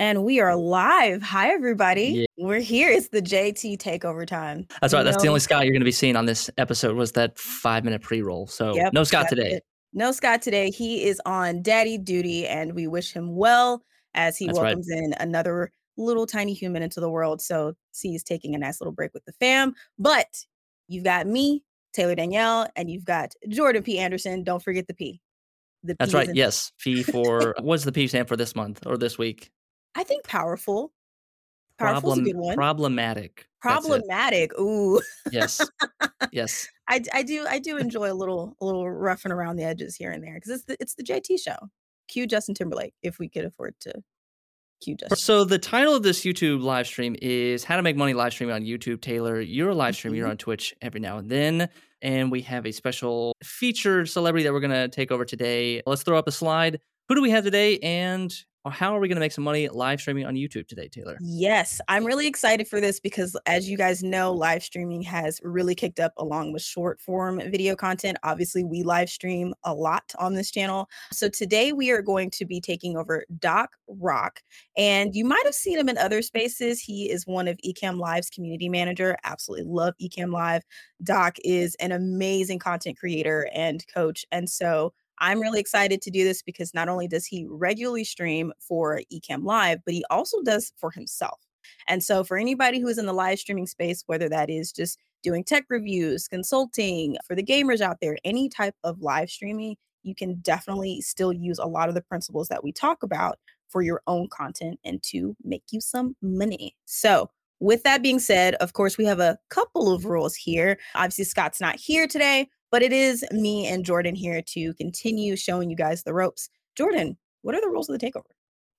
And we are live. Hi, everybody. Yeah. We're here. It's the JT takeover time. That's right. That's know? the only Scott you're going to be seeing on this episode was that five minute pre roll. So yep, no Scott today. It. No Scott today. He is on daddy duty, and we wish him well as he that's welcomes right. in another little tiny human into the world. So he's taking a nice little break with the fam. But you've got me, Taylor Danielle, and you've got Jordan P. Anderson. Don't forget the P. The That's P right. Yes. P for what's the P stand for this month or this week? I think powerful. Powerful Problem, a good one. Problematic. Problematic. Ooh. Yes. Yes. I, I do I do enjoy a little a little roughing around the edges here and there because it's the it's the JT show. Cue Justin Timberlake if we could afford to cue Justin. So the title of this YouTube live stream is How to Make Money Live Streaming on YouTube. Taylor, you're a live streamer. Mm-hmm. You're on Twitch every now and then and we have a special featured celebrity that we're going to take over today. Let's throw up a slide. Who do we have today, and how are we going to make some money live streaming on YouTube today, Taylor? Yes, I'm really excited for this because, as you guys know, mm-hmm. live streaming has really kicked up along with short form video content. Obviously, we live stream a lot on this channel. So, today we are going to be taking over Doc Rock. And you might have seen him in other spaces. He is one of Ecamm Live's community manager. Absolutely love Ecamm Live. Doc is an amazing content creator and coach. And so, I'm really excited to do this because not only does he regularly stream for Ecamm Live, but he also does for himself. And so, for anybody who is in the live streaming space, whether that is just doing tech reviews, consulting, for the gamers out there, any type of live streaming, you can definitely still use a lot of the principles that we talk about for your own content and to make you some money. So, with that being said, of course, we have a couple of rules here. Obviously, Scott's not here today, but it is me and Jordan here to continue showing you guys the ropes. Jordan, what are the rules of the takeover?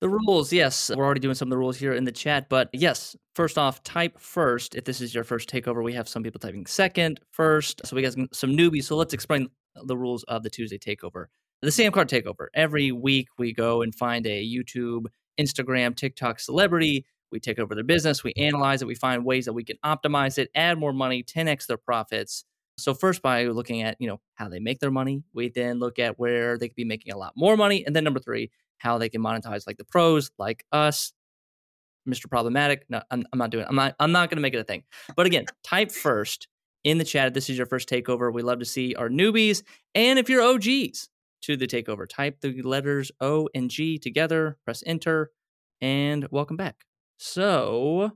The rules, yes. We're already doing some of the rules here in the chat, but yes, first off, type first. If this is your first takeover, we have some people typing second, first. So we got some newbies. So let's explain the rules of the Tuesday takeover. The SamCart takeover. Every week we go and find a YouTube, Instagram, TikTok celebrity. We take over their business, we analyze it, we find ways that we can optimize it, add more money, 10x their profits, so first by looking at, you know, how they make their money, we then look at where they could be making a lot more money. And then number three, how they can monetize like the pros, like us, Mr. Problematic. No, I'm, I'm not doing it. I'm not, I'm not going to make it a thing. But again, type first in the chat. If this is your first takeover. We love to see our newbies. And if you're OGs to the takeover, type the letters O and G together, press enter, and welcome back. So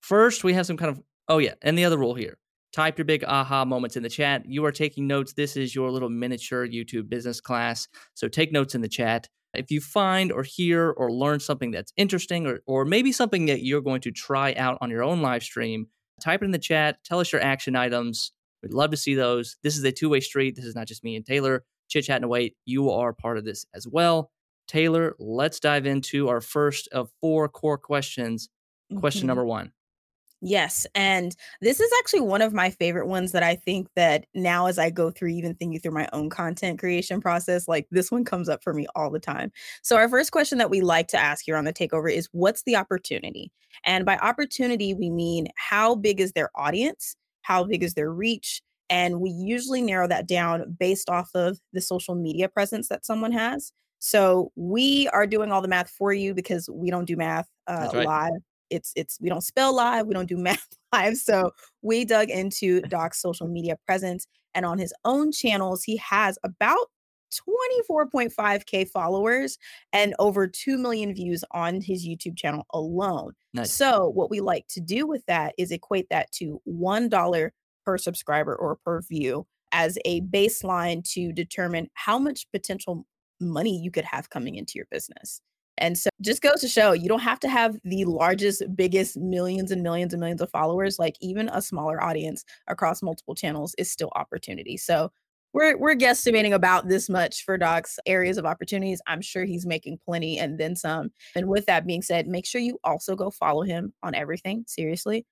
first we have some kind of, oh yeah, and the other rule here Type your big aha moments in the chat. You are taking notes. This is your little miniature YouTube business class. So take notes in the chat. If you find or hear or learn something that's interesting or, or maybe something that you're going to try out on your own live stream, type it in the chat. Tell us your action items. We'd love to see those. This is a two way street. This is not just me and Taylor chit chatting away. You are part of this as well. Taylor, let's dive into our first of four core questions. Question mm-hmm. number one Yes, and this is actually one of my favorite ones that I think that now as I go through even thinking through my own content creation process, like this one comes up for me all the time. So our first question that we like to ask here on the takeover is what's the opportunity? And by opportunity we mean how big is their audience? How big is their reach? And we usually narrow that down based off of the social media presence that someone has. So we are doing all the math for you because we don't do math uh, right. live it's it's we don't spell live, we don't do math live. So we dug into Doc's social media presence, and on his own channels, he has about 24.5k followers and over 2 million views on his YouTube channel alone. Nice. So, what we like to do with that is equate that to $1 per subscriber or per view as a baseline to determine how much potential money you could have coming into your business. And so just goes to show you don't have to have the largest, biggest millions and millions and millions of followers. Like even a smaller audience across multiple channels is still opportunity. So we're we're guesstimating about this much for Doc's areas of opportunities. I'm sure he's making plenty and then some. And with that being said, make sure you also go follow him on everything. Seriously.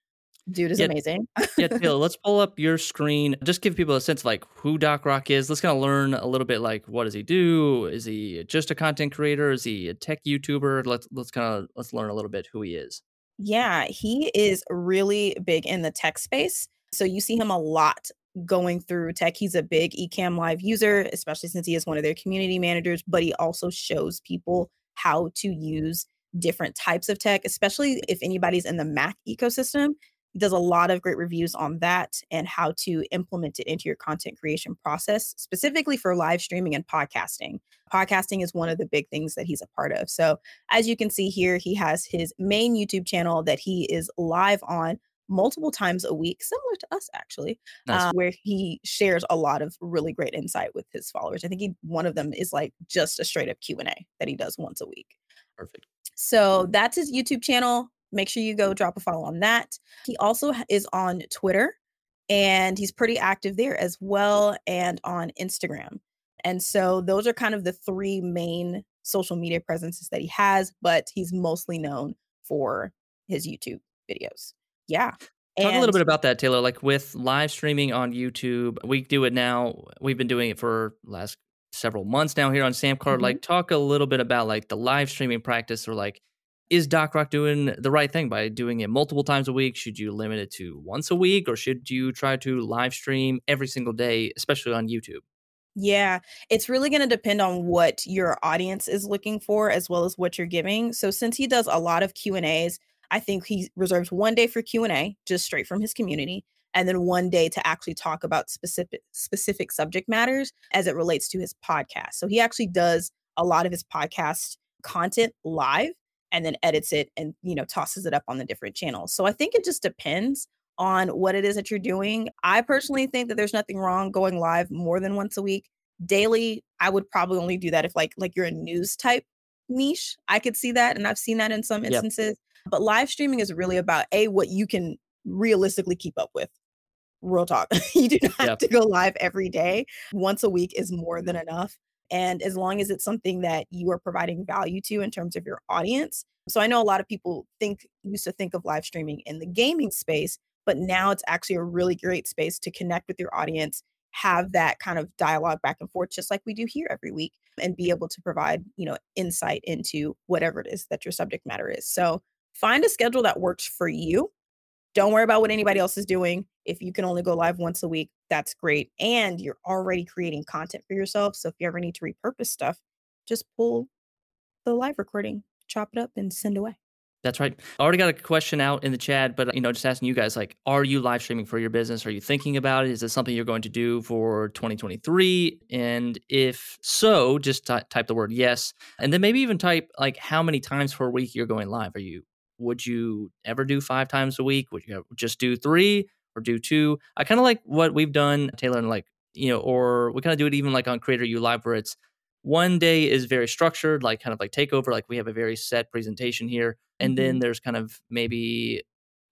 Dude is yeah, amazing. yeah, Taylor, let's pull up your screen. Just give people a sense of like who Doc Rock is. Let's kind of learn a little bit like what does he do? Is he just a content creator? Is he a tech YouTuber? Let's let's kind of let's learn a little bit who he is. Yeah, he is really big in the tech space. So you see him a lot going through tech. He's a big Ecamm Live user, especially since he is one of their community managers, but he also shows people how to use different types of tech, especially if anybody's in the Mac ecosystem. Does a lot of great reviews on that and how to implement it into your content creation process, specifically for live streaming and podcasting. Podcasting is one of the big things that he's a part of. So, as you can see here, he has his main YouTube channel that he is live on multiple times a week similar to us actually nice. uh, where he shares a lot of really great insight with his followers i think he one of them is like just a straight up q&a that he does once a week perfect so that's his youtube channel make sure you go drop a follow on that he also is on twitter and he's pretty active there as well and on instagram and so those are kind of the three main social media presences that he has but he's mostly known for his youtube videos yeah. Talk a little bit about that, Taylor. Like with live streaming on YouTube, we do it now. We've been doing it for last several months now here on SamCart. Mm-hmm. Like, talk a little bit about like the live streaming practice, or like, is Doc Rock doing the right thing by doing it multiple times a week? Should you limit it to once a week, or should you try to live stream every single day, especially on YouTube? Yeah, it's really going to depend on what your audience is looking for as well as what you're giving. So since he does a lot of Q&As, I think he reserves one day for Q&A just straight from his community and then one day to actually talk about specific specific subject matters as it relates to his podcast. So he actually does a lot of his podcast content live and then edits it and you know tosses it up on the different channels. So I think it just depends on what it is that you're doing. I personally think that there's nothing wrong going live more than once a week. Daily, I would probably only do that if like like you're a news type niche. I could see that and I've seen that in some instances. Yep. But live streaming is really about a what you can realistically keep up with. Real talk. you do not have to go live every day. Once a week is more than enough. And as long as it's something that you are providing value to in terms of your audience. So I know a lot of people think used to think of live streaming in the gaming space, but now it's actually a really great space to connect with your audience, have that kind of dialogue back and forth, just like we do here every week, and be able to provide, you know, insight into whatever it is that your subject matter is. So find a schedule that works for you. Don't worry about what anybody else is doing. If you can only go live once a week, that's great. And you're already creating content for yourself. So if you ever need to repurpose stuff, just pull the live recording, chop it up, and send away. That's right. I already got a question out in the chat, but you know, just asking you guys like, are you live streaming for your business? Are you thinking about it? Is this something you're going to do for 2023? And if so, just t- type the word yes, and then maybe even type like how many times per week you're going live. Are you would you ever do five times a week? Would you just do three or do two? I kind of like what we've done, Taylor, and like, you know, or we kind of do it even like on Creator U Live where it's one day is very structured, like kind of like takeover, like we have a very set presentation here. And mm-hmm. then there's kind of maybe,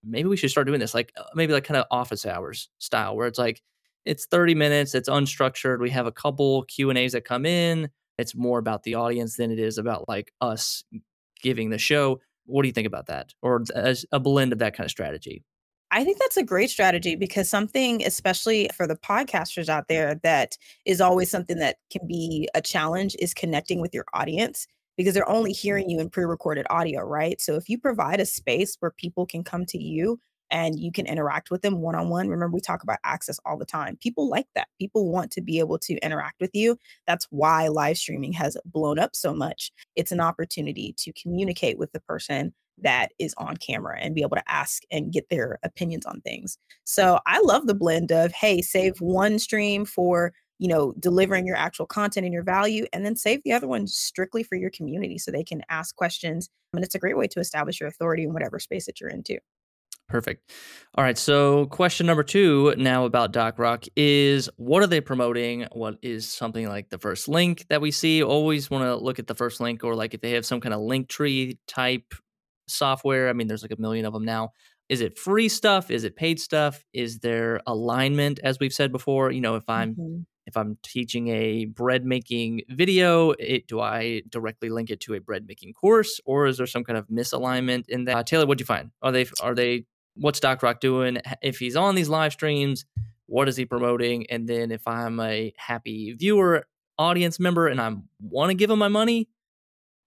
maybe we should start doing this, like uh, maybe like kind of office hours style where it's like, it's 30 minutes, it's unstructured. We have a couple Q and A's that come in. It's more about the audience than it is about like us giving the show. What do you think about that? Or as a blend of that kind of strategy? I think that's a great strategy because something, especially for the podcasters out there, that is always something that can be a challenge is connecting with your audience because they're only mm-hmm. hearing you in pre recorded audio, right? So if you provide a space where people can come to you and you can interact with them one on one. Remember, we talk about access all the time. People like that. People want to be able to interact with you. That's why live streaming has blown up so much. It's an opportunity to communicate with the person that is on camera and be able to ask and get their opinions on things. So I love the blend of, hey, save one stream for you know delivering your actual content and your value and then save the other one strictly for your community so they can ask questions and it's a great way to establish your authority in whatever space that you're into Perfect. All right. So, question number two now about Doc Rock is what are they promoting? What is something like the first link that we see? Always want to look at the first link or like if they have some kind of link tree type software. I mean, there's like a million of them now. Is it free stuff? Is it paid stuff? Is there alignment, as we've said before? You know, if I'm mm-hmm. if I'm teaching a bread making video, it, do I directly link it to a bread making course, or is there some kind of misalignment in that? Uh, Taylor, what do you find? Are they are they what's Doc Rock doing? If he's on these live streams, what is he promoting? And then if I'm a happy viewer, audience member, and I want to give him my money,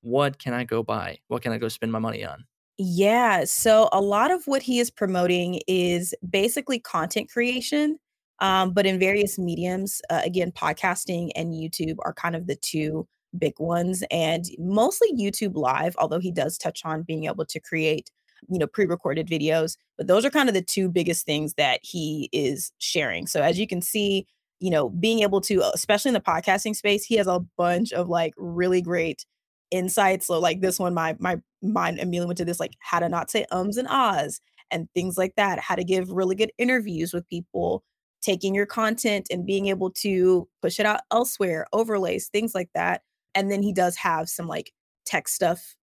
what can I go buy? What can I go spend my money on? Yeah. So a lot of what he is promoting is basically content creation, um, but in various mediums. Uh, again, podcasting and YouTube are kind of the two big ones and mostly YouTube live, although he does touch on being able to create, you know, pre-recorded videos, but those are kind of the two biggest things that he is sharing. So as you can see, you know, being able to especially in the podcasting space, he has a bunch of like really great insights. So like this one my my mind immediately went to this like how to not say ums and ahs and things like that, how to give really good interviews with people, taking your content and being able to push it out elsewhere, overlays, things like that. And then he does have some like tech stuff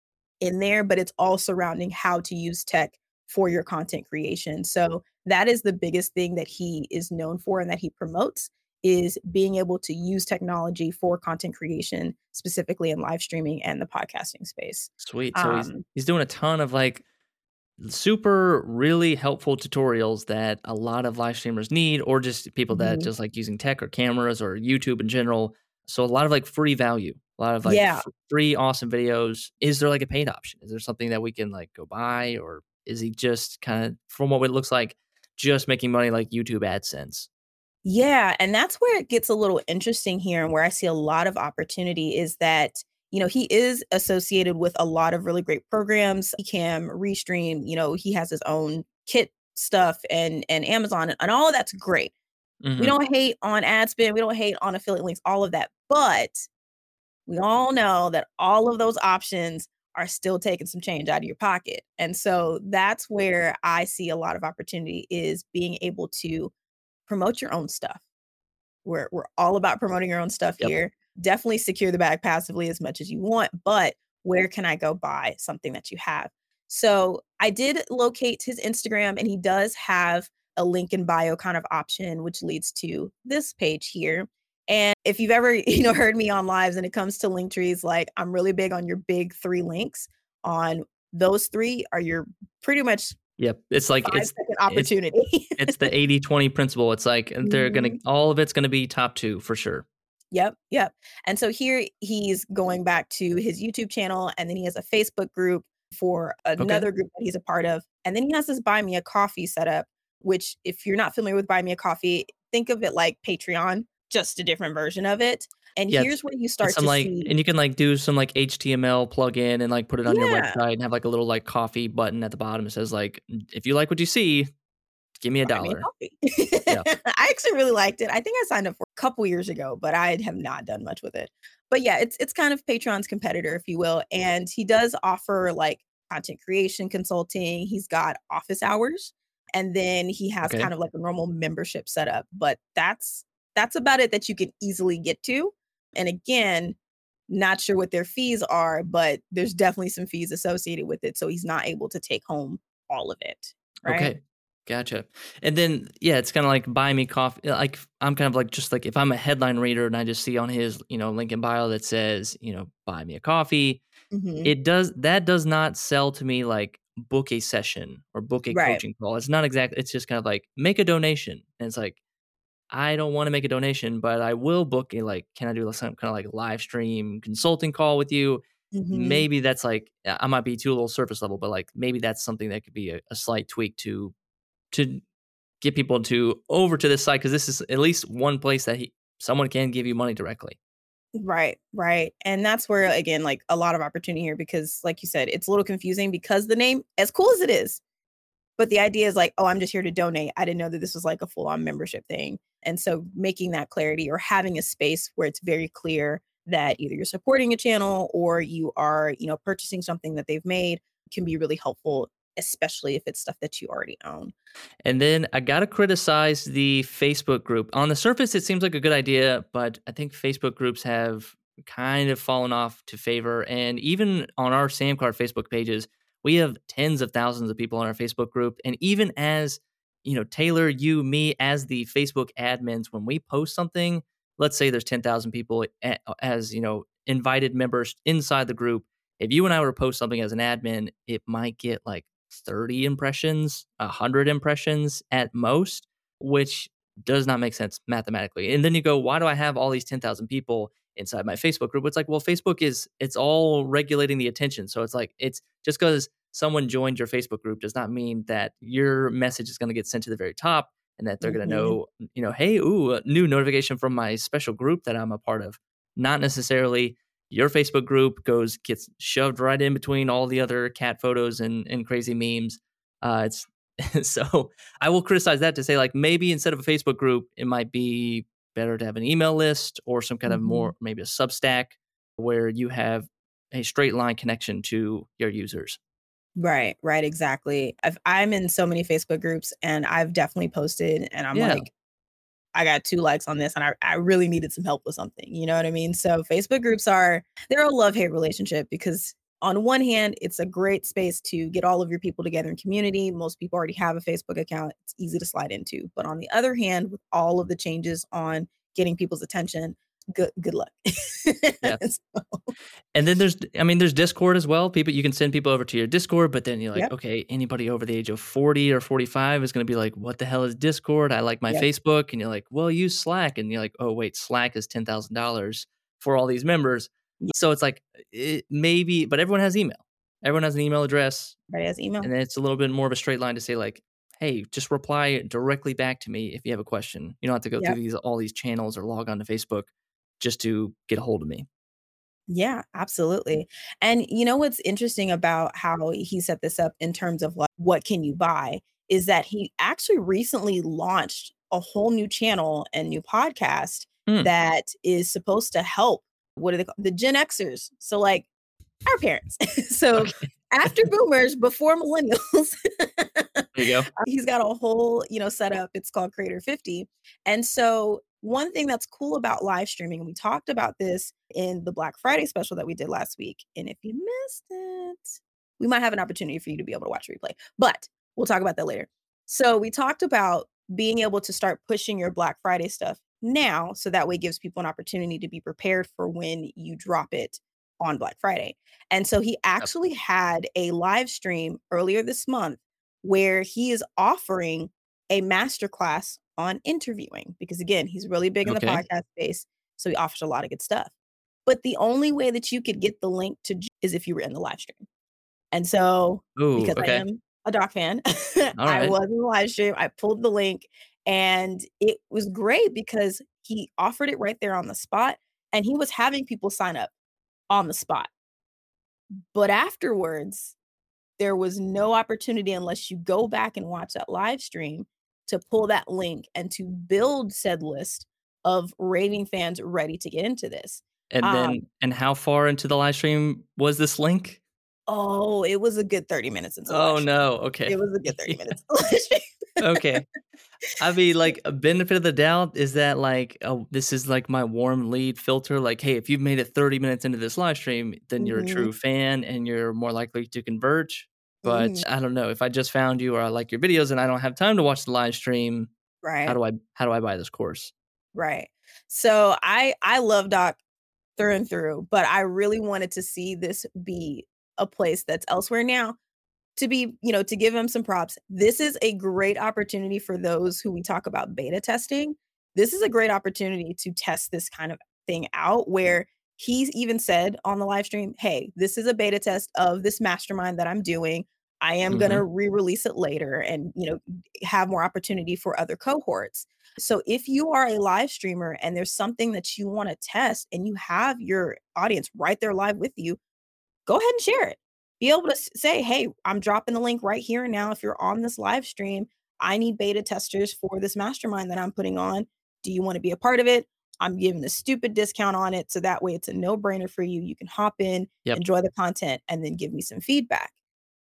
in there, but it's all surrounding how to use tech for your content creation. So that is the biggest thing that he is known for and that he promotes is being able to use technology for content creation, specifically in live streaming and the podcasting space. Sweet. So um, he's he's doing a ton of like super really helpful tutorials that a lot of live streamers need or just people that mm-hmm. just like using tech or cameras or YouTube in general. So a lot of like free value, a lot of like yeah. free awesome videos. Is there like a paid option? Is there something that we can like go buy or is he just kind of from what it looks like just making money like YouTube AdSense? Yeah, and that's where it gets a little interesting here and where I see a lot of opportunity is that you know, he is associated with a lot of really great programs. Ecamm, Restream, you know, he has his own kit stuff and and Amazon and, all of that's great. Mm-hmm. We don't hate on ad spend, we don't hate on affiliate links, all of that. But we all know that all of those options are still taking some change out of your pocket. And so that's where I see a lot of opportunity is being able to promote your own stuff. We're we're all about promoting your own stuff yep. here definitely secure the bag passively as much as you want, but where can I go buy something that you have? So I did locate his Instagram and he does have a link in bio kind of option, which leads to this page here. And if you've ever, you know, heard me on lives and it comes to link trees, like I'm really big on your big three links. On those three are your pretty much Yep. It's like it's opportunity. It's, it's the 80 20 principle. It's like they're going to, mm-hmm. all of it's going to be top two for sure. Yep, yep. And so here he's going back to his YouTube channel, and then he has a Facebook group for another okay. group that he's a part of. And then he has this buy me a coffee setup, which, if you're not familiar with buy me a coffee, think of it like Patreon, just a different version of it. And yeah, here's where you start some to like, see, and you can like do some like HTML plugin and like put it on yeah. your website and have like a little like coffee button at the bottom. It says like, if you like what you see, Give me a dollar. yeah. I actually really liked it. I think I signed up for a couple years ago, but I have not done much with it. But yeah, it's it's kind of Patreon's competitor, if you will. And he does offer like content creation consulting. He's got office hours, and then he has okay. kind of like a normal membership setup. But that's that's about it that you can easily get to. And again, not sure what their fees are, but there's definitely some fees associated with it. So he's not able to take home all of it. Right? Okay. Gotcha. And then yeah, it's kind of like buy me coffee. Like I'm kind of like just like if I'm a headline reader and I just see on his you know link in bio that says you know buy me a coffee, mm-hmm. it does that does not sell to me like book a session or book a right. coaching call. It's not exactly. It's just kind of like make a donation, and it's like I don't want to make a donation, but I will book a like can I do some kind of like live stream consulting call with you? Mm-hmm. Maybe that's like I might be too little surface level, but like maybe that's something that could be a, a slight tweak to to get people to over to this site because this is at least one place that he someone can give you money directly. Right, right. And that's where again like a lot of opportunity here because like you said it's a little confusing because the name as cool as it is but the idea is like oh I'm just here to donate. I didn't know that this was like a full on membership thing. And so making that clarity or having a space where it's very clear that either you're supporting a channel or you are, you know, purchasing something that they've made can be really helpful especially if it's stuff that you already own. And then I got to criticize the Facebook group. On the surface, it seems like a good idea, but I think Facebook groups have kind of fallen off to favor. And even on our Samcart Facebook pages, we have tens of thousands of people in our Facebook group. And even as you know, Taylor, you, me, as the Facebook admins, when we post something, let's say there's 10,000 people eh, uh, as, you know, invited members inside the group. If you and I were to post something as an admin, it might get like 30 impressions, 100 impressions at most, which does not make sense mathematically. And then you go, why do I have all these 10,000 people inside my Facebook group? It's like, well, Facebook is, it's all regulating the attention. So it's like, it's just because someone joined your Facebook group does not mean that your message is going to get sent to the very top and that they're mm-hmm. going to know, you know, hey, ooh, a new notification from my special group that I'm a part of. Not necessarily your Facebook group goes gets shoved right in between all the other cat photos and and crazy memes. Uh, it's so I will criticize that to say like maybe instead of a Facebook group, it might be better to have an email list or some kind mm-hmm. of more maybe a Substack where you have a straight line connection to your users. Right, right, exactly. I've, I'm in so many Facebook groups and I've definitely posted and I'm yeah. like, I got two likes on this and I, I really needed some help with something. You know what I mean? So Facebook groups are they're a love-hate relationship because on one hand, it's a great space to get all of your people together in community. Most people already have a Facebook account. It's easy to slide into. But on the other hand, with all of the changes on getting people's attention, good good luck. yeah. so. And then there's I mean there's Discord as well. People you can send people over to your Discord, but then you're like, yep. okay, anybody over the age of 40 or 45 is going to be like, what the hell is Discord? I like my yep. Facebook and you're like, well, use Slack and you're like, oh wait, Slack is $10,000 for all these members. Yep. So it's like it maybe but everyone has email. Everyone has an email address. Everybody has email. And then it's a little bit more of a straight line to say like, hey, just reply directly back to me if you have a question. You don't have to go through these all these channels or log on to Facebook just to get a hold of me. Yeah, absolutely. And you know what's interesting about how he set this up in terms of like what can you buy is that he actually recently launched a whole new channel and new podcast mm. that is supposed to help what are they called? The Gen Xers. So like our parents. so okay. after boomers, before millennials. there you go. He's got a whole, you know, setup. It's called Creator 50. And so one thing that's cool about live streaming, and we talked about this in the Black Friday special that we did last week. And if you missed it, we might have an opportunity for you to be able to watch replay, but we'll talk about that later. So we talked about being able to start pushing your Black Friday stuff now, so that way gives people an opportunity to be prepared for when you drop it on Black Friday. And so he actually had a live stream earlier this month where he is offering a masterclass on interviewing because again, he's really big in the podcast space, so he offers a lot of good stuff. But the only way that you could get the link to is if you were in the live stream. And so Ooh, because okay. I am a doc fan, I was in the live stream. I pulled the link and it was great because he offered it right there on the spot and he was having people sign up on the spot. But afterwards, there was no opportunity unless you go back and watch that live stream to pull that link and to build said list of raving fans ready to get into this. And then, um, and how far into the live stream was this link? Oh, it was a good 30 minutes into Oh no, okay. It was a good 30 minutes. okay. I mean, like a benefit of the doubt is that like oh, this is like my warm lead filter. Like, hey, if you've made it 30 minutes into this live stream, then mm-hmm. you're a mm-hmm. true fan and you're more likely to convert. But mm. I don't know if I just found you or I like your videos and I don't have time to watch the live stream. Right. How do I how do I buy this course? Right. So I I love Doc through and through, but I really wanted to see this be a place that's elsewhere now. To be, you know, to give him some props. This is a great opportunity for those who we talk about beta testing. This is a great opportunity to test this kind of thing out where he's even said on the live stream, "Hey, this is a beta test of this mastermind that I'm doing. I am mm-hmm. going to re-release it later and, you know, have more opportunity for other cohorts." So if you are a live streamer and there's something that you want to test and you have your audience right there live with you, go ahead and share it. Be able to say, "Hey, I'm dropping the link right here and now if you're on this live stream, I need beta testers for this mastermind that I'm putting on. Do you want to be a part of it? I'm giving a stupid discount on it. So that way it's a no brainer for you. You can hop in, yep. enjoy the content, and then give me some feedback.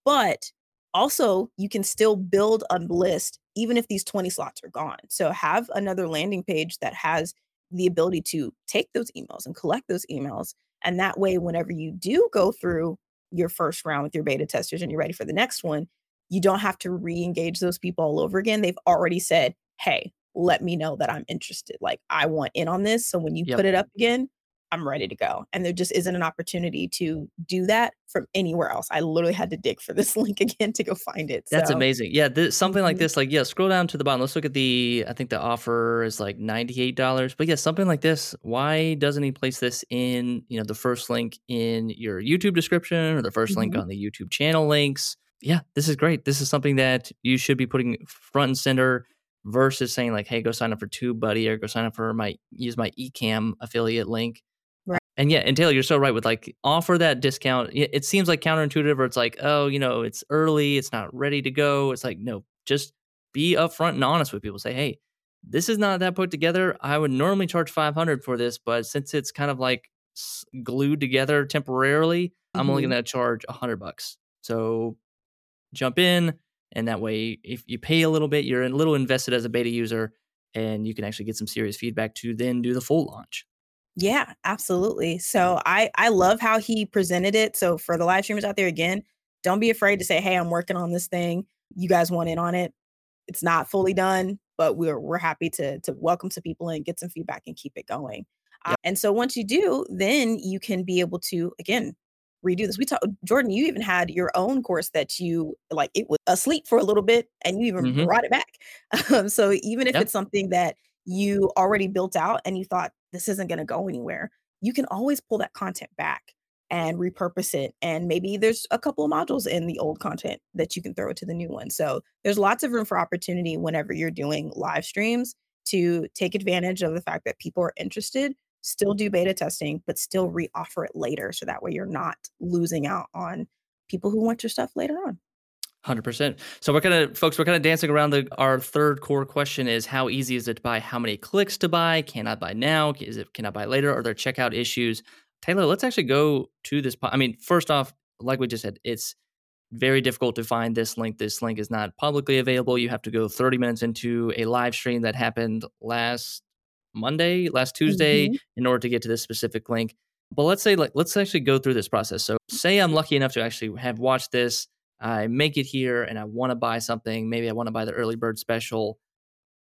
But also, you can still build a list even if these 20 slots are gone. So have another landing page that has the ability to take those emails and collect those emails. And that way, whenever you do go through your first round with your beta testers and you're ready for the next one, you don't have to re engage those people all over again. They've already said, hey, let me know that I'm interested. Like I want in on this. So when you yep. put it up again, I'm ready to go. And there just isn't an opportunity to do that from anywhere else. I literally had to dig for this link again to go find it. That's so. amazing. Yeah, this, something like mm-hmm. this, like yeah, scroll down to the bottom. Let's look at the. I think the offer is like ninety eight dollars. But yeah, something like this. Why doesn't he place this in you know the first link in your YouTube description or the 1st mm-hmm. link on the YouTube channel links? Yeah, this is great. This is something that you should be putting front and center versus saying like, hey, go sign up for TubeBuddy or go sign up for my use my Ecamm affiliate link. Right. And yeah, and Taylor, you're so right with like offer that discount. It seems like counterintuitive, or it's like, oh, you know, it's early, it's not ready to go. It's like, no, just be upfront and honest with people. Say, hey, this is not that put together. I would normally charge 500 for this, but since it's kind of like glued together temporarily, mm-hmm. I'm only mm-hmm. going to charge 100 bucks. So jump in, and that way, if you pay a little bit, you're a little invested as a beta user, and you can actually get some serious feedback to then do the full launch. Yeah, absolutely. So I I love how he presented it. So for the live streamers out there again, don't be afraid to say, "Hey, I'm working on this thing. You guys want in on it?" It's not fully done, but we're we're happy to to welcome some people and get some feedback and keep it going. Uh, and so once you do, then you can be able to again redo this. We talked, Jordan, you even had your own course that you like, it was asleep for a little bit and you even mm-hmm. brought it back. Um, so even if yep. it's something that you already built out and you thought this isn't going to go anywhere, you can always pull that content back and repurpose it. And maybe there's a couple of modules in the old content that you can throw to the new one. So there's lots of room for opportunity whenever you're doing live streams to take advantage of the fact that people are interested still do beta testing, but still reoffer it later. So that way you're not losing out on people who want your stuff later on. 100%. So we're kind of folks we're kind of dancing around the our third core question is how easy is it to buy? How many clicks to buy? Can I buy now? Is it can I buy later? Are there checkout issues? Taylor, let's actually go to this I mean, first off, like we just said, it's very difficult to find this link. This link is not publicly available. You have to go 30 minutes into a live stream that happened last Monday, last Tuesday, mm-hmm. in order to get to this specific link. But let's say, like, let's actually go through this process. So, say I'm lucky enough to actually have watched this, I make it here, and I want to buy something. Maybe I want to buy the early bird special.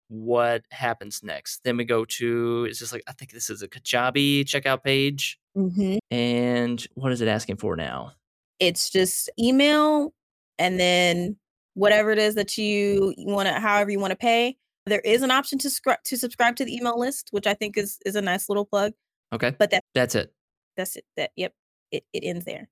What happens next? Then we go to it's just like I think this is a Kajabi checkout page. Mm-hmm. And what is it asking for now? It's just email, and then whatever it is that you want to, however you want to pay there is an option to scr- to subscribe to the email list, which I think is is a nice little plug. Okay. But that that's it. That's it. That yep. It it ends there.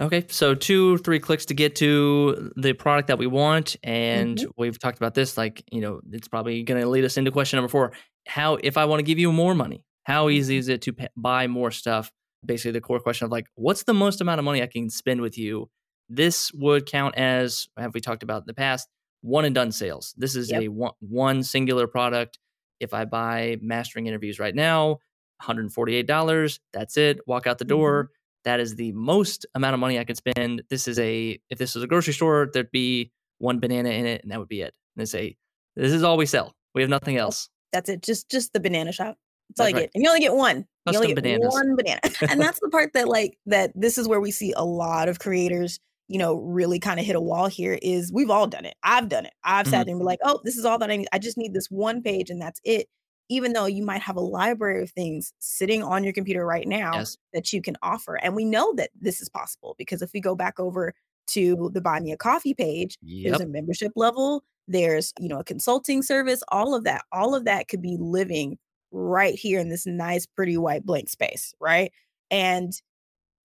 Okay, so two, three clicks to get to the product that we want, and mm-hmm. we've talked about this. Like, you know, it's probably going to lead us into question number four: How, if I want to give you more money, how easy mm-hmm. is it to pay, buy more stuff? Basically, the core question of like, what's the most amount of money I can spend with you? This would count as, have we talked about in the past? One and done sales. This is yep. a one, one singular product. If I buy mastering interviews right now, $148, that's it. Walk out the door. Mm-hmm. That is the most amount of money I can spend. This is a if this was a grocery store, there'd be one banana in it, and that would be it. And they say, This is all we sell. We have nothing else. That's it. Just just the banana shop. That's, all you right. get. And you only get one. Custom you only get bananas. one banana. and that's the part that like that this is where we see a lot of creators you know, really kind of hit a wall here is we've all done it. I've done it. I've mm-hmm. sat there and be like, oh, this is all that I need. I just need this one page and that's it. Even though you might have a library of things sitting on your computer right now yes. that you can offer. And we know that this is possible because if we go back over to the Buy Me a Coffee page, yep. there's a membership level, there's, you know, a consulting service, all of that, all of that could be living right here in this nice, pretty white blank space, right? And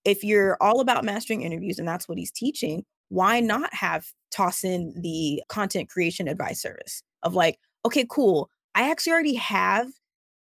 if you're all about mastering interviews and that's what he's teaching, why not have toss in the content creation advice service of like, okay, cool. I actually already have,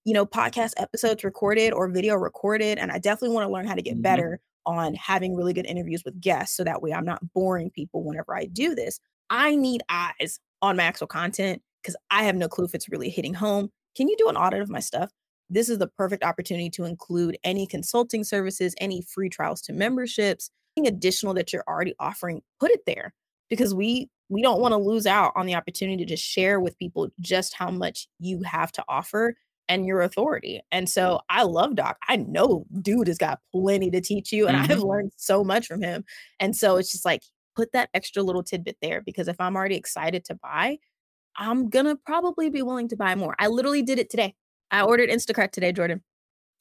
you know, podcast episodes recorded or video recorded, and I definitely want to learn how to get mm-hmm. better on having really good interviews with guests so that way I'm not boring people whenever I do this. I need eyes on my actual content because I have no clue if it's really hitting home. Can you do an audit of my stuff? This is the perfect opportunity to include any consulting services, any free trials to memberships, anything additional that you're already offering, put it there because we we don't want to lose out on the opportunity to share with people just how much you have to offer and your authority. And so I love Doc. I know dude has got plenty to teach you and mm-hmm. I've learned so much from him. And so it's just like put that extra little tidbit there because if I'm already excited to buy, I'm going to probably be willing to buy more. I literally did it today. I ordered Instacart today, Jordan.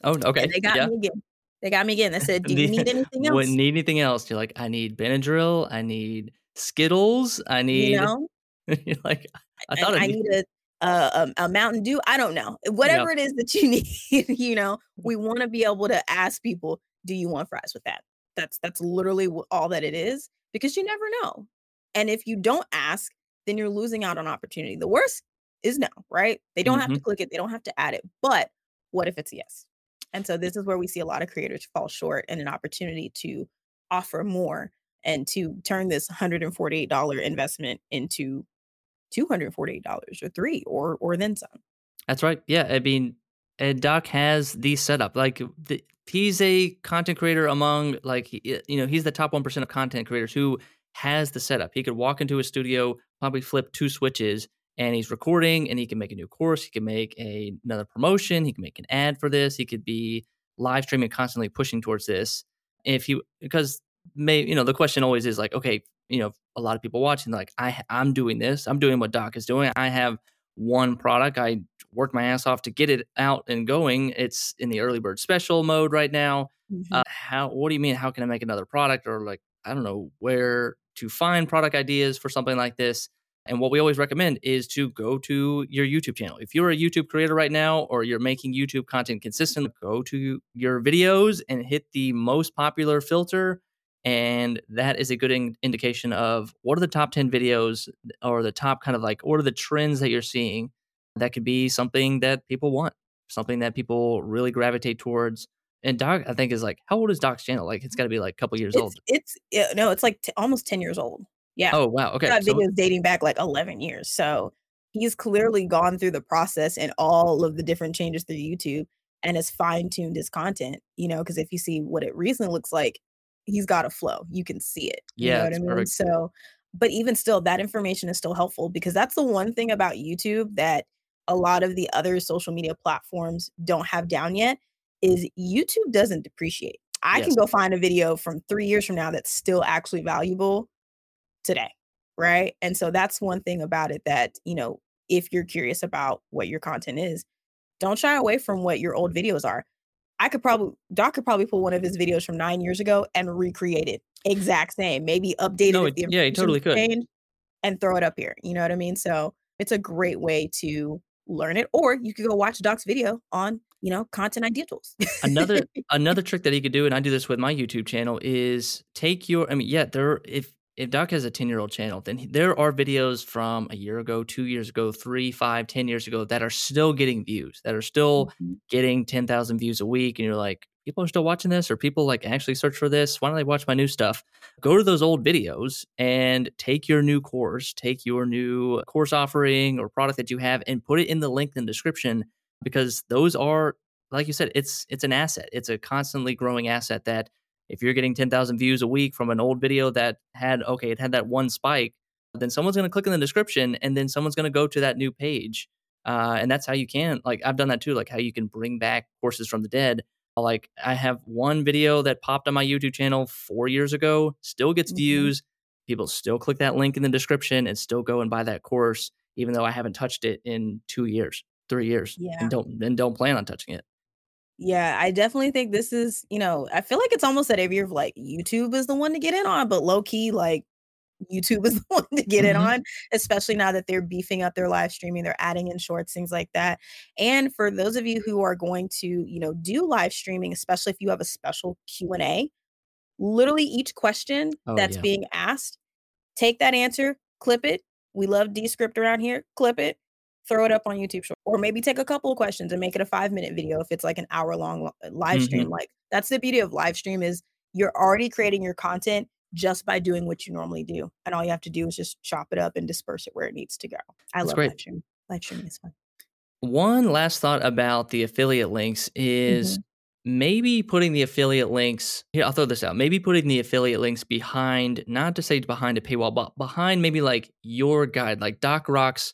Oh, okay. And they got yeah. me again. They got me again. They said, "Do you need anything else?" Wouldn't need anything else. You're like, I need Benadryl. I need Skittles. I need. You know? you're like, I thought I, I need a, a, um, a Mountain Dew. I don't know. Whatever it is that you need. you know, mm. we want to be able to ask people, "Do you want fries with that?" That's that's literally all that it is because you never know. And if you don't ask, then you're losing out on opportunity. The worst is no, right? They don't mm-hmm. have to mm-hmm. click it, they don't have to add it. But what if it's yes? And so this is where we see a lot of creators fall short and an opportunity to offer more and to turn this $148 investment into $248 or 3 or or then some. That's right. Yeah, I mean, and Doc has the setup. Like the, he's a content creator among like you know he's the top one percent of content creators who has the setup. He could walk into a studio, probably flip two switches, and he's recording, and he can make a new course. He can make a, another promotion. He can make an ad for this. He could be live streaming, constantly pushing towards this. If you because may you know the question always is like okay you know a lot of people watching like i i'm doing this i'm doing what doc is doing i have one product i worked my ass off to get it out and going it's in the early bird special mode right now mm-hmm. uh, how what do you mean how can i make another product or like i don't know where to find product ideas for something like this and what we always recommend is to go to your YouTube channel. If you're a YouTube creator right now or you're making YouTube content consistent, go to your videos and hit the most popular filter and that is a good in- indication of what are the top 10 videos or the top kind of like what are the trends that you're seeing that could be something that people want something that people really gravitate towards. And doc i think is like how old is doc's channel? Like it's got to be like a couple years it's, old. it's yeah, no it's like t- almost 10 years old yeah oh wow okay that so, videos dating back like 11 years so he's clearly gone through the process and all of the different changes through youtube and has fine-tuned his content you know because if you see what it recently looks like he's got a flow. You can see it. You yeah, know what I mean? Perfect. So, but even still, that information is still helpful because that's the one thing about YouTube that a lot of the other social media platforms don't have down yet is YouTube doesn't depreciate. I yes. can go find a video from three years from now that's still actually valuable today. Right. And so that's one thing about it that, you know, if you're curious about what your content is, don't shy away from what your old videos are. I could probably Doc could probably pull one of his videos from nine years ago and recreate it exact same, maybe update no, it. yeah, he totally could. And throw it up here. You know what I mean? So it's a great way to learn it, or you could go watch Doc's video on you know content idea tools. another another trick that he could do, and I do this with my YouTube channel, is take your. I mean, yeah, there if if Doc has a 10 year old channel, then there are videos from a year ago, two years ago, three, five, ten years ago that are still getting views, that are still mm-hmm. getting 10,000 views a week. And you're like, people are still watching this, or people like actually search for this. Why don't they watch my new stuff? Go to those old videos and take your new course, take your new course offering or product that you have and put it in the link in the description because those are, like you said, it's it's an asset. It's a constantly growing asset that if you're getting 10,000 views a week from an old video that had, okay, it had that one spike, then someone's going to click in the description and then someone's going to go to that new page. Uh, and that's how you can, like, I've done that too, like how you can bring back courses from the dead. Like, I have one video that popped on my YouTube channel four years ago, still gets mm-hmm. views. People still click that link in the description and still go and buy that course, even though I haven't touched it in two years, three years, yeah. and don't and don't plan on touching it. Yeah, I definitely think this is, you know, I feel like it's almost that every year of like YouTube is the one to get in on, but low key, like YouTube is the one to get mm-hmm. in on, especially now that they're beefing up their live streaming, they're adding in shorts, things like that. And for those of you who are going to, you know, do live streaming, especially if you have a special Q&A, literally each question oh, that's yeah. being asked, take that answer, clip it. We love Descript around here. Clip it, throw it up on YouTube short, or maybe take a couple of questions and make it a five minute video if it's like an hour long uh, live stream. Mm-hmm. Like that's the beauty of live stream is you're already creating your content just by doing what you normally do, and all you have to do is just chop it up and disperse it where it needs to go. I that's love great. live stream. Live streaming is fun. One last thought about the affiliate links is. Mm-hmm maybe putting the affiliate links here i'll throw this out maybe putting the affiliate links behind not to say behind a paywall but behind maybe like your guide like doc rocks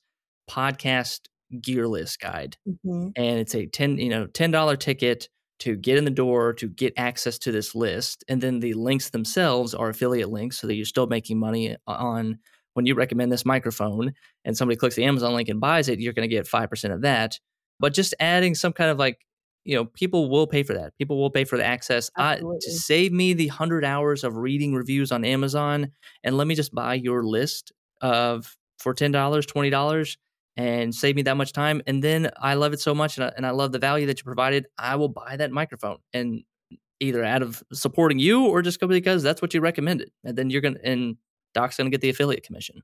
podcast gear list guide. Mm-hmm. And it's a 10, you know, $10 ticket to get in the door to get access to this list. And then the links themselves are affiliate links so that you're still making money on when you recommend this microphone and somebody clicks the Amazon link and buys it, you're going to get 5% of that. But just adding some kind of like, you know, people will pay for that. People will pay for the access. Uh, to save me the 100 hours of reading reviews on Amazon and let me just buy your list of for $10, $20 and save me that much time. And then I love it so much and I, and I love the value that you provided. I will buy that microphone and either out of supporting you or just because that's what you recommended. And then you're going to, and Doc's going to get the affiliate commission.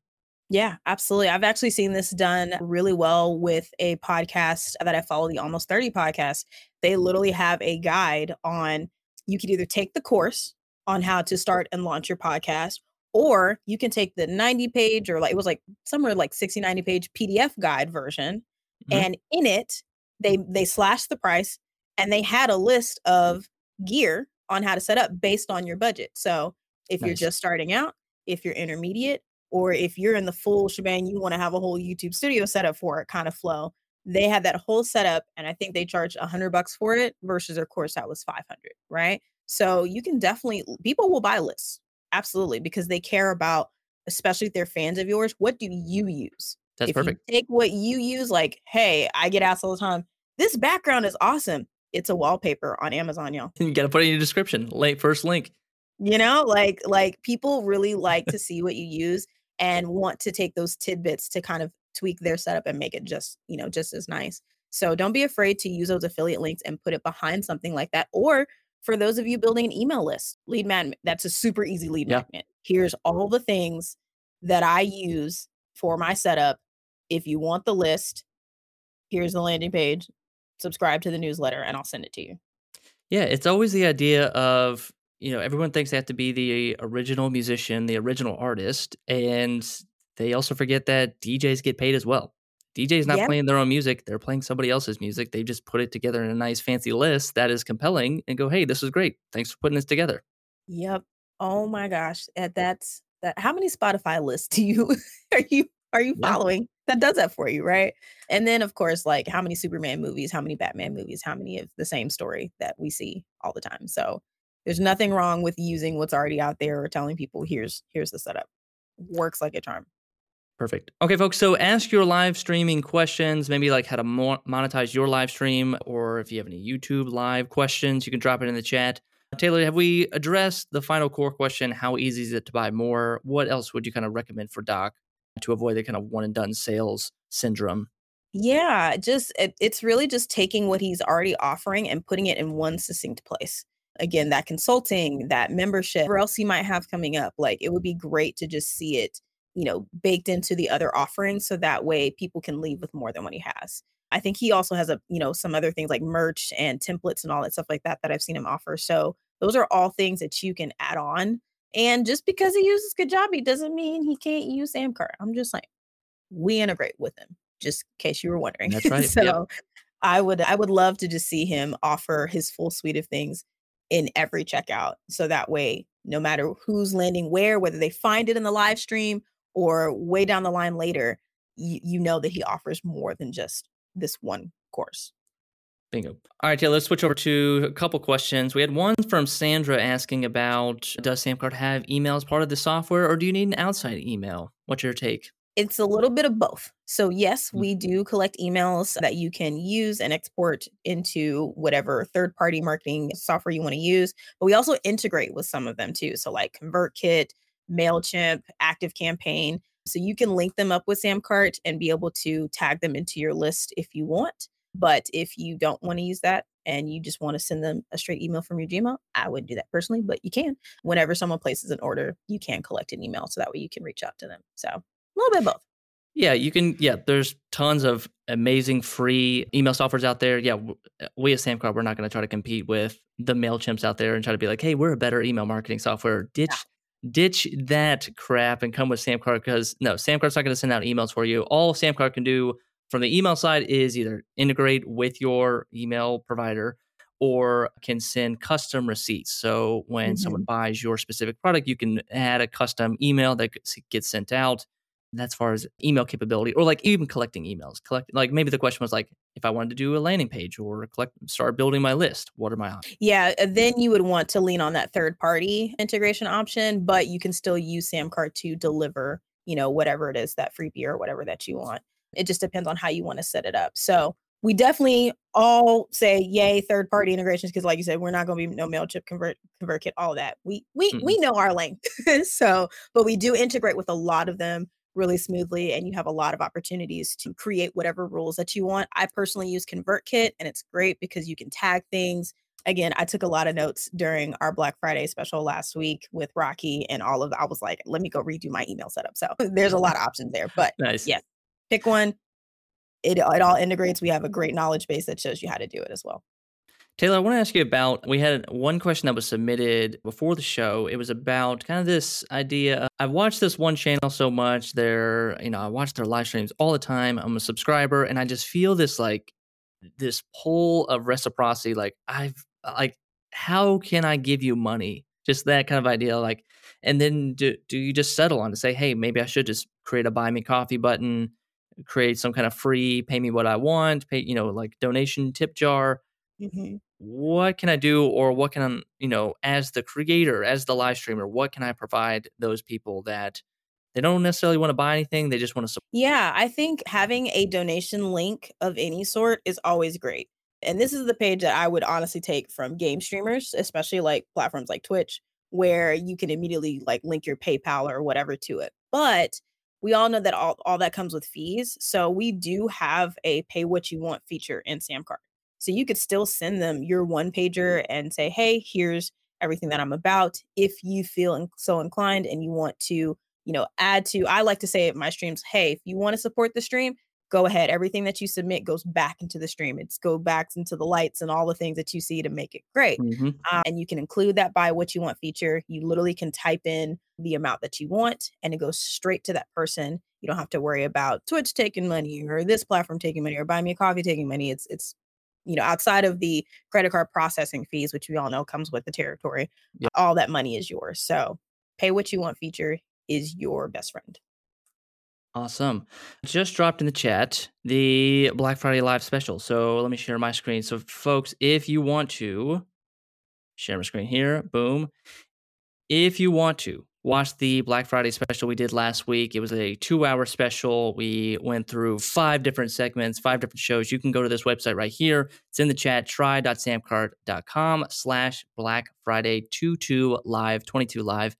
Yeah, absolutely. I've actually seen this done really well with a podcast that I follow, the Almost 30 podcast. They literally have a guide on you could either take the course on how to start and launch your podcast, or you can take the 90 page or like it was like somewhere like 60, 90 page PDF guide version. Mm-hmm. And in it, they they slashed the price and they had a list of gear on how to set up based on your budget. So if nice. you're just starting out, if you're intermediate, or if you're in the full shebang, you want to have a whole YouTube studio set up for it kind of flow. They had that whole setup, and I think they charged a hundred bucks for it versus their course that was 500, right? So you can definitely people will buy lists, absolutely, because they care about, especially if they're fans of yours. What do you use? That's if perfect. take what you use, like, hey, I get asked all the time. This background is awesome. It's a wallpaper on Amazon, y'all. You got to put it in your description. Late first link. You know, like like people really like to see what you use and want to take those tidbits to kind of tweak their setup and make it just, you know, just as nice. So don't be afraid to use those affiliate links and put it behind something like that. Or for those of you building an email list, lead magnet, that's a super easy lead yeah. magnet. Here's all the things that I use for my setup. If you want the list, here's the landing page, subscribe to the newsletter, and I'll send it to you. Yeah, it's always the idea of you know, everyone thinks they have to be the original musician, the original artist, and they also forget that DJs get paid as well. DJs not yep. playing their own music, they're playing somebody else's music. They just put it together in a nice fancy list that is compelling and go, "Hey, this is great. Thanks for putting this together." Yep. Oh my gosh, eh, that's that how many Spotify lists do you are you are you following? That does that for you, right? And then of course, like how many Superman movies, how many Batman movies, how many of the same story that we see all the time. So there's nothing wrong with using what's already out there or telling people here's here's the setup. Works like a charm. Perfect. Okay, folks. So ask your live streaming questions, maybe like how to mo- monetize your live stream, or if you have any YouTube live questions, you can drop it in the chat. Taylor, have we addressed the final core question? How easy is it to buy more? What else would you kind of recommend for Doc to avoid the kind of one and done sales syndrome? Yeah, just it, it's really just taking what he's already offering and putting it in one succinct place again that consulting that membership or else he might have coming up like it would be great to just see it you know baked into the other offerings so that way people can leave with more than what he has. I think he also has a you know some other things like merch and templates and all that stuff like that that i've seen him offer. So those are all things that you can add on. And just because he uses kajabi doesn't mean he can't use SamCart i'm just like we integrate with him just in case you were wondering. That's right. So yep. i would i would love to just see him offer his full suite of things in every checkout. So that way, no matter who's landing where, whether they find it in the live stream or way down the line later, you, you know that he offers more than just this one course. Bingo. All right, yeah, let's switch over to a couple questions. We had one from Sandra asking about Does SamCart have email as part of the software or do you need an outside email? What's your take? It's a little bit of both. So, yes, mm. we do collect emails that you can use and export into whatever third party marketing software you want to use. But we also integrate with some of them too. So, like ConvertKit, MailChimp, ActiveCampaign. So, you can link them up with SamCart and be able to tag them into your list if you want. But if you don't want to use that and you just want to send them a straight email from your Gmail, I wouldn't do that personally, but you can. Whenever someone places an order, you can collect an email so that way you can reach out to them. So, a little bit both. Yeah, you can. Yeah, there's tons of amazing free email softwares out there. Yeah, uh, we at SamCart, we're not going to try to compete with the Mailchimps out there and try to be like, hey, we're a better email marketing software. Ditch, yeah. Ditch that crap and come with SamCart because no, SamCart's not going to send out emails for you. All SamCart can do from the email side is either integrate with your email provider or can send custom receipts. So when mm-hmm. someone buys your specific product, you can add a custom email that gets sent out that's far as email capability or like even collecting emails collect like maybe the question was like if i wanted to do a landing page or collect start building my list what are my options yeah uh, then you would want to lean on that third party integration option but you can still use SamCart to deliver you know whatever it is that freebie or whatever that you want. It just depends on how you want to set it up. So we definitely all say yay third party integrations because like you said we're not going to be no mailchimp convert convertkit all that. We we mm-hmm. we know our length. So but we do integrate with a lot of them really smoothly and you have a lot of opportunities to create whatever rules that you want. I personally use ConvertKit and it's great because you can tag things. again, I took a lot of notes during our Black Friday special last week with Rocky and all of that. I was like, let me go redo my email setup. So there's a mm-hmm. lot of options there. But nice. yes, pick one. It, it all integrates. We have a great knowledge base that shows you how to do it as well. Taylor, I want to ask you about. We had one question that was submitted before the show. It was about kind of this idea. I've watched this one channel so much. They're, you know, I watch their live streams all the time. I'm a subscriber, and I just feel this like this pull of reciprocity. Like I've like, how can I give you money? Just that kind of idea. Like, and then do do you just settle on to say, hey, maybe I should just create a buy me coffee button, create some kind of free, pay me what I want, pay, you know, like donation tip jar Mm-hmm. What can I do, or what can I, you know, as the creator, as the live streamer, what can I provide those people that they don't necessarily want to buy anything, they just want to support? Yeah, I think having a donation link of any sort is always great. And this is the page that I would honestly take from game streamers, especially like platforms like Twitch, where you can immediately like link your PayPal or whatever to it. But we all know that all, all that comes with fees. So we do have a pay what you want feature in SamCart. So you could still send them your one pager and say, hey, here's everything that I'm about. If you feel so inclined and you want to, you know, add to, I like to say at my streams, hey, if you want to support the stream, go ahead. Everything that you submit goes back into the stream. It's go back into the lights and all the things that you see to make it great. Mm-hmm. Um, and you can include that by what you want feature. You literally can type in the amount that you want and it goes straight to that person. You don't have to worry about Twitch taking money or this platform taking money or buy me a coffee taking money. It's it's you know, outside of the credit card processing fees, which we all know comes with the territory, Yeah. all that money is yours. So pay what you want feature is your best friend. Awesome. Just dropped in the chat the Black Friday live special. So let me share my screen. So, folks, if you want to share my screen here, boom. If you want to watch the Black Friday special we did last week, it was a two hour special. We went through five different segments, five different shows. You can go to this website right here. It's in the chat, try.samcart.com slash Black Friday 22 live, 22 live.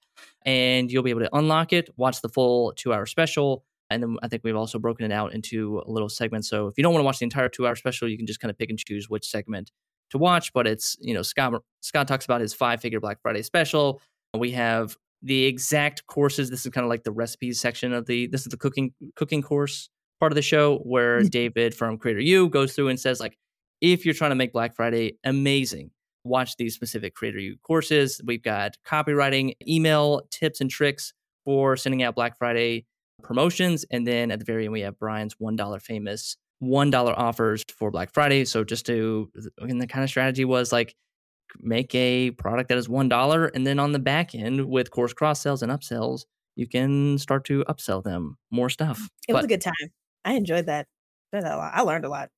And you'll be able to unlock it, watch the full two hour special. And then I think we've also broken it out into little segments. So if you don't want to watch the entire two hour special, you can just kind of pick and choose which segment to watch. But it's, you know, Scott Scott talks about his five figure Black Friday special. We have the exact courses. This is kind of like the recipes section of the this is the cooking cooking course part of the show where mm. David from Creator U goes through and says like if you're trying to make Black Friday amazing, watch these specific Creator U courses. We've got copywriting, email tips and tricks for sending out Black Friday promotions, and then at the very end we have Brian's one dollar famous one dollar offers for Black Friday. So just to and the kind of strategy was like make a product that is one dollar, and then on the back end with course cross sells and upsells, you can start to upsell them more stuff. It was a good time. I enjoyed that. Enjoyed that a lot. I learned a lot.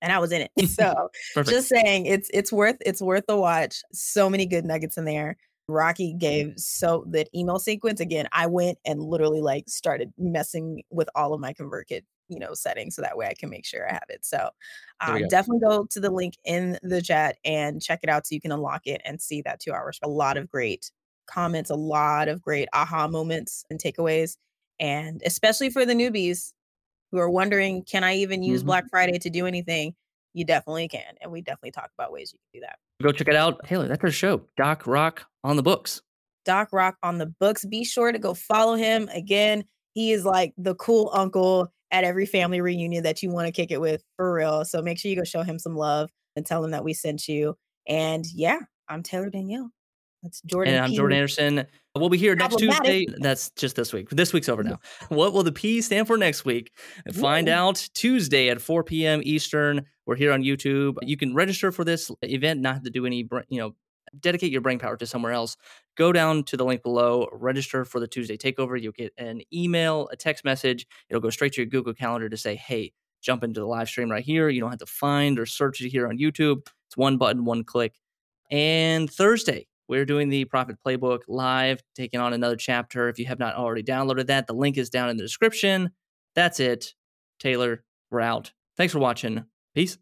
And I was in it. So just saying it's it's worth it's worth the watch. So many good nuggets in there. Rocky gave mm. so that email sequence again. I went and literally like started messing with all of my ConvertKit, you know, setting so that way I can make sure I have it. So um, go. definitely go to the link in the chat and check it out so you can unlock it and see that two hours. A lot of great comments, a lot of great aha moments and takeaways, and especially for the newbies who are wondering, can I even use Mhm. Black Friday to do anything? You definitely can. And we definitely talk about ways you can do that. Go check it out. Taylor, that's our show. Doc Rock on the books. Doc Rock on the books. Be sure to go follow him. Again, he is like the cool uncle at every family reunion that you want to kick it with for real. So make sure you go show him some love and tell him that we sent you. And yeah, I'm Taylor Danielle. That's Jordan. And I'm P. Jordan Anderson. We'll be here next Tuesday. That's just this week. This week's over now. What will the P stand for next week? Find Ooh. out Tuesday at 4 p.m. Eastern. We're here on YouTube. You can register for this event, not have to do any, you know, dedicate your brain power to somewhere else. Go down to the link below, register for the Tuesday takeover. You'll get an email, a text message. It'll go straight to your Google Calendar to say, hey, jump into the live stream right here. You don't have to find or search it here on YouTube. It's one button, one click. And Thursday, we're doing the Profit Playbook live, taking on another chapter. If you have not already downloaded that, the link is down in the description. That's it. Taylor, we're out. Thanks for watching. Peace.